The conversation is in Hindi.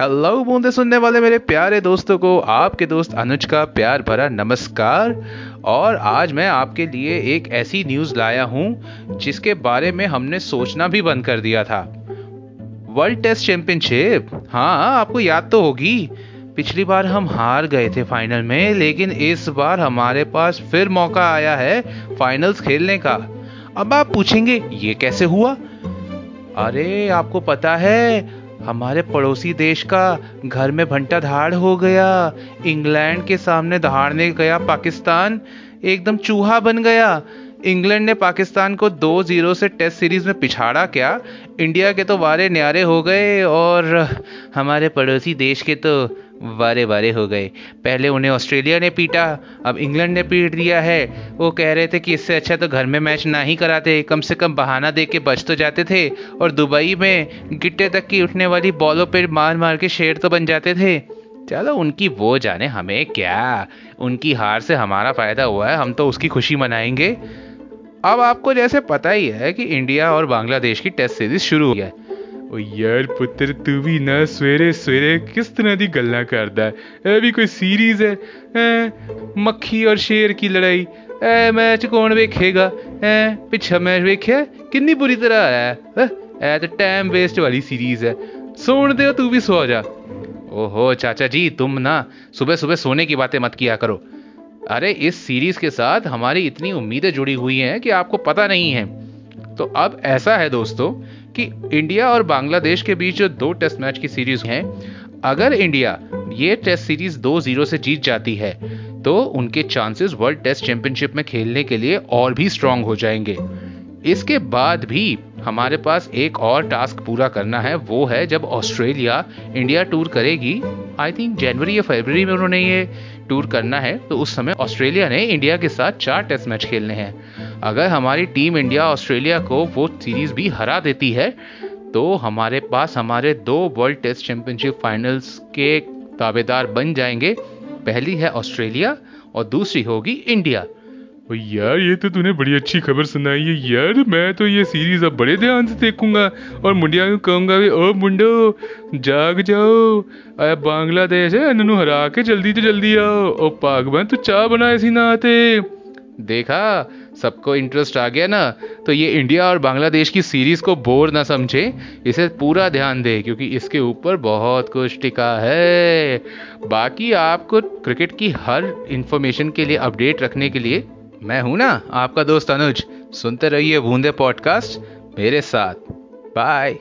हेलो बूंदे सुनने वाले मेरे प्यारे दोस्तों को, आपके दोस्त अनुज का प्यार भरा नमस्कार। और आज मैं आपके लिए एक ऐसी न्यूज़ लाया हूँ, जिसके बारे में हमने सोचना भी बंद कर दिया था। World test championship? हाँ आपको याद तो होगी। पिछली बार हम हार गए थे फाइनल में, लेकिन इस बार हमारे पास फिर मौका आया है फाइनल्स खेलने का। अब आप पूछेंगे, ये कैसे हुआ? अरे, आपको पता है हमारे पड़ोसी देश का घर में भंटा धाड़ हो गया। इंग्लैंड के सामने दहाड़ने गया पाकिस्तान। एकदम चूहा बन गया। इंग्लैंड ने पाकिस्तान को दो ज़ीरो से टेस्ट सीरीज़ में पिछाड़ा क्या? इंडिया के तो वारे न्यारे हो गए और हमारे पड़ोसी देश के तो वारे वारे हो गए। पहले उन्हें ऑस्ट्रेलिया ने पीटा, अब इंग्लैंड ने पीट दिया है। वो कह रहे थे कि इससे अच्छा तो घर में मैच ना ही कराते, कम से कम बहाना दे के बच तो जाते थे और दुबई में गिट्टे तक की उठने वाली बॉलों पर मार मार के शेर तो बन जाते थे। चलो उनकी वो जाने हमें क्या, उनकी हार से हमारा फ़ायदा हुआ है, हम तो उसकी खुशी मनाएँगे। अब आपको जैसे पता ही है कि इंडिया और बांग्लादेश की टेस्ट सीरीज़ शुरू हुई है। ਓ ਯਾਰ ਪੁੱਤਰ ਤੂੰ ਵੀ ਨਾ ਸਵੇਰੇ ਸਵੇਰੇ ਕਿਸ ਤਰ੍ਹਾਂ ਦੀ ਗੱਲਾਂ ਕਰਦਾ ਇਹ ਵੀ ਕੋਈ ਸੀਰੀਜ਼ ਹੈ ਐ ਮੱਖੀ ਔਰ ਸ਼ੇਰ ਕੀ ਲੜਾਈ ਐ ਮੈਚ ਕੌਣ ਵੇਖੇਗਾ ਐ ਪਿੱਛਾ ਮੈਚ ਵੇਖਿਆ ਕਿੰਨੀ ਬੁਰੀ ਤਰ੍ਹਾਂ ਆਇਆ ਐ ਤਾਂ ਟਾਈਮ वेस्ट वाली सीरीज है सोन दे तू भी सो जा ओहो चाचा जी तुम ना सुबह सुबह सोने की बातें मत किया करो अरे इस सीरीज के साथ हमारी इतनी उम्मीदें जुड़ी हुई हैं कि आपको पता नहीं है तो अब ऐसा है दोस्तों कि इंडिया और बांग्लादेश के बीच जो दो टेस्ट मैच की सीरीज़ है, अगर इंडिया ये टेस्ट सीरीज़ दो ज़ीरो से जीत जाती है तो उनके चांसेस वर्ल्ड टेस्ट चैंपियनशिप में खेलने के लिए और भी स्ट्रांग हो जाएँगे। इसके बाद भी हमारे पास एक और टास्क पूरा करना है, वो है जब ऑस्ट्रेलिया इंडिया टूर करेगी आई थिंक जनवरी या फरवरी में उन्होंने ये टूर करना है तो उस समय ऑस्ट्रेलिया ने इंडिया के साथ चार टेस्ट मैच खेलने हैं। अगर हमारी टीम इंडिया ऑस्ट्रेलिया को वो सीरीज़ भी हरा देती है तो हमारे पास हमारे दो वर्ल्ड टेस्ट चैंपियनशिप फाइनल्स के दावेदार बन जाएँगे। पहली है ऑस्ट्रेलिया और दूसरी होगी इंडिया। यार ये तो तूने बड़ी अच्छी खबर सुनाई है यार। मैं तो ये सीरीज़ अब बड़े ध्यान से देखूँगा और मुंडिया को कहूँगा भी ओ मुंडो जाग जाओ। अरे बांग्लादेश है इन्होंने हरा के जल्दी तो जल्दी आओ। ओ पागवान तू चाह बनाए सी ना आते देखा सबको इंटरेस्ट आ गया ना तो ये इंडिया और बांग्लादेश की सीरीज़ को बोर ना समझे, इसे पूरा ध्यान दे, क्योंकि इसके ऊपर बहुत कुछ टिका है। बाकी आपको क्रिकेट की हर इंफॉर्मेशन के लिए अपडेट रखने के लिए, मैं हूँ ना आपका दोस्त अनुज, सुनते रहिए बूंदे पॉडकास्ट मेरे साथ। बाय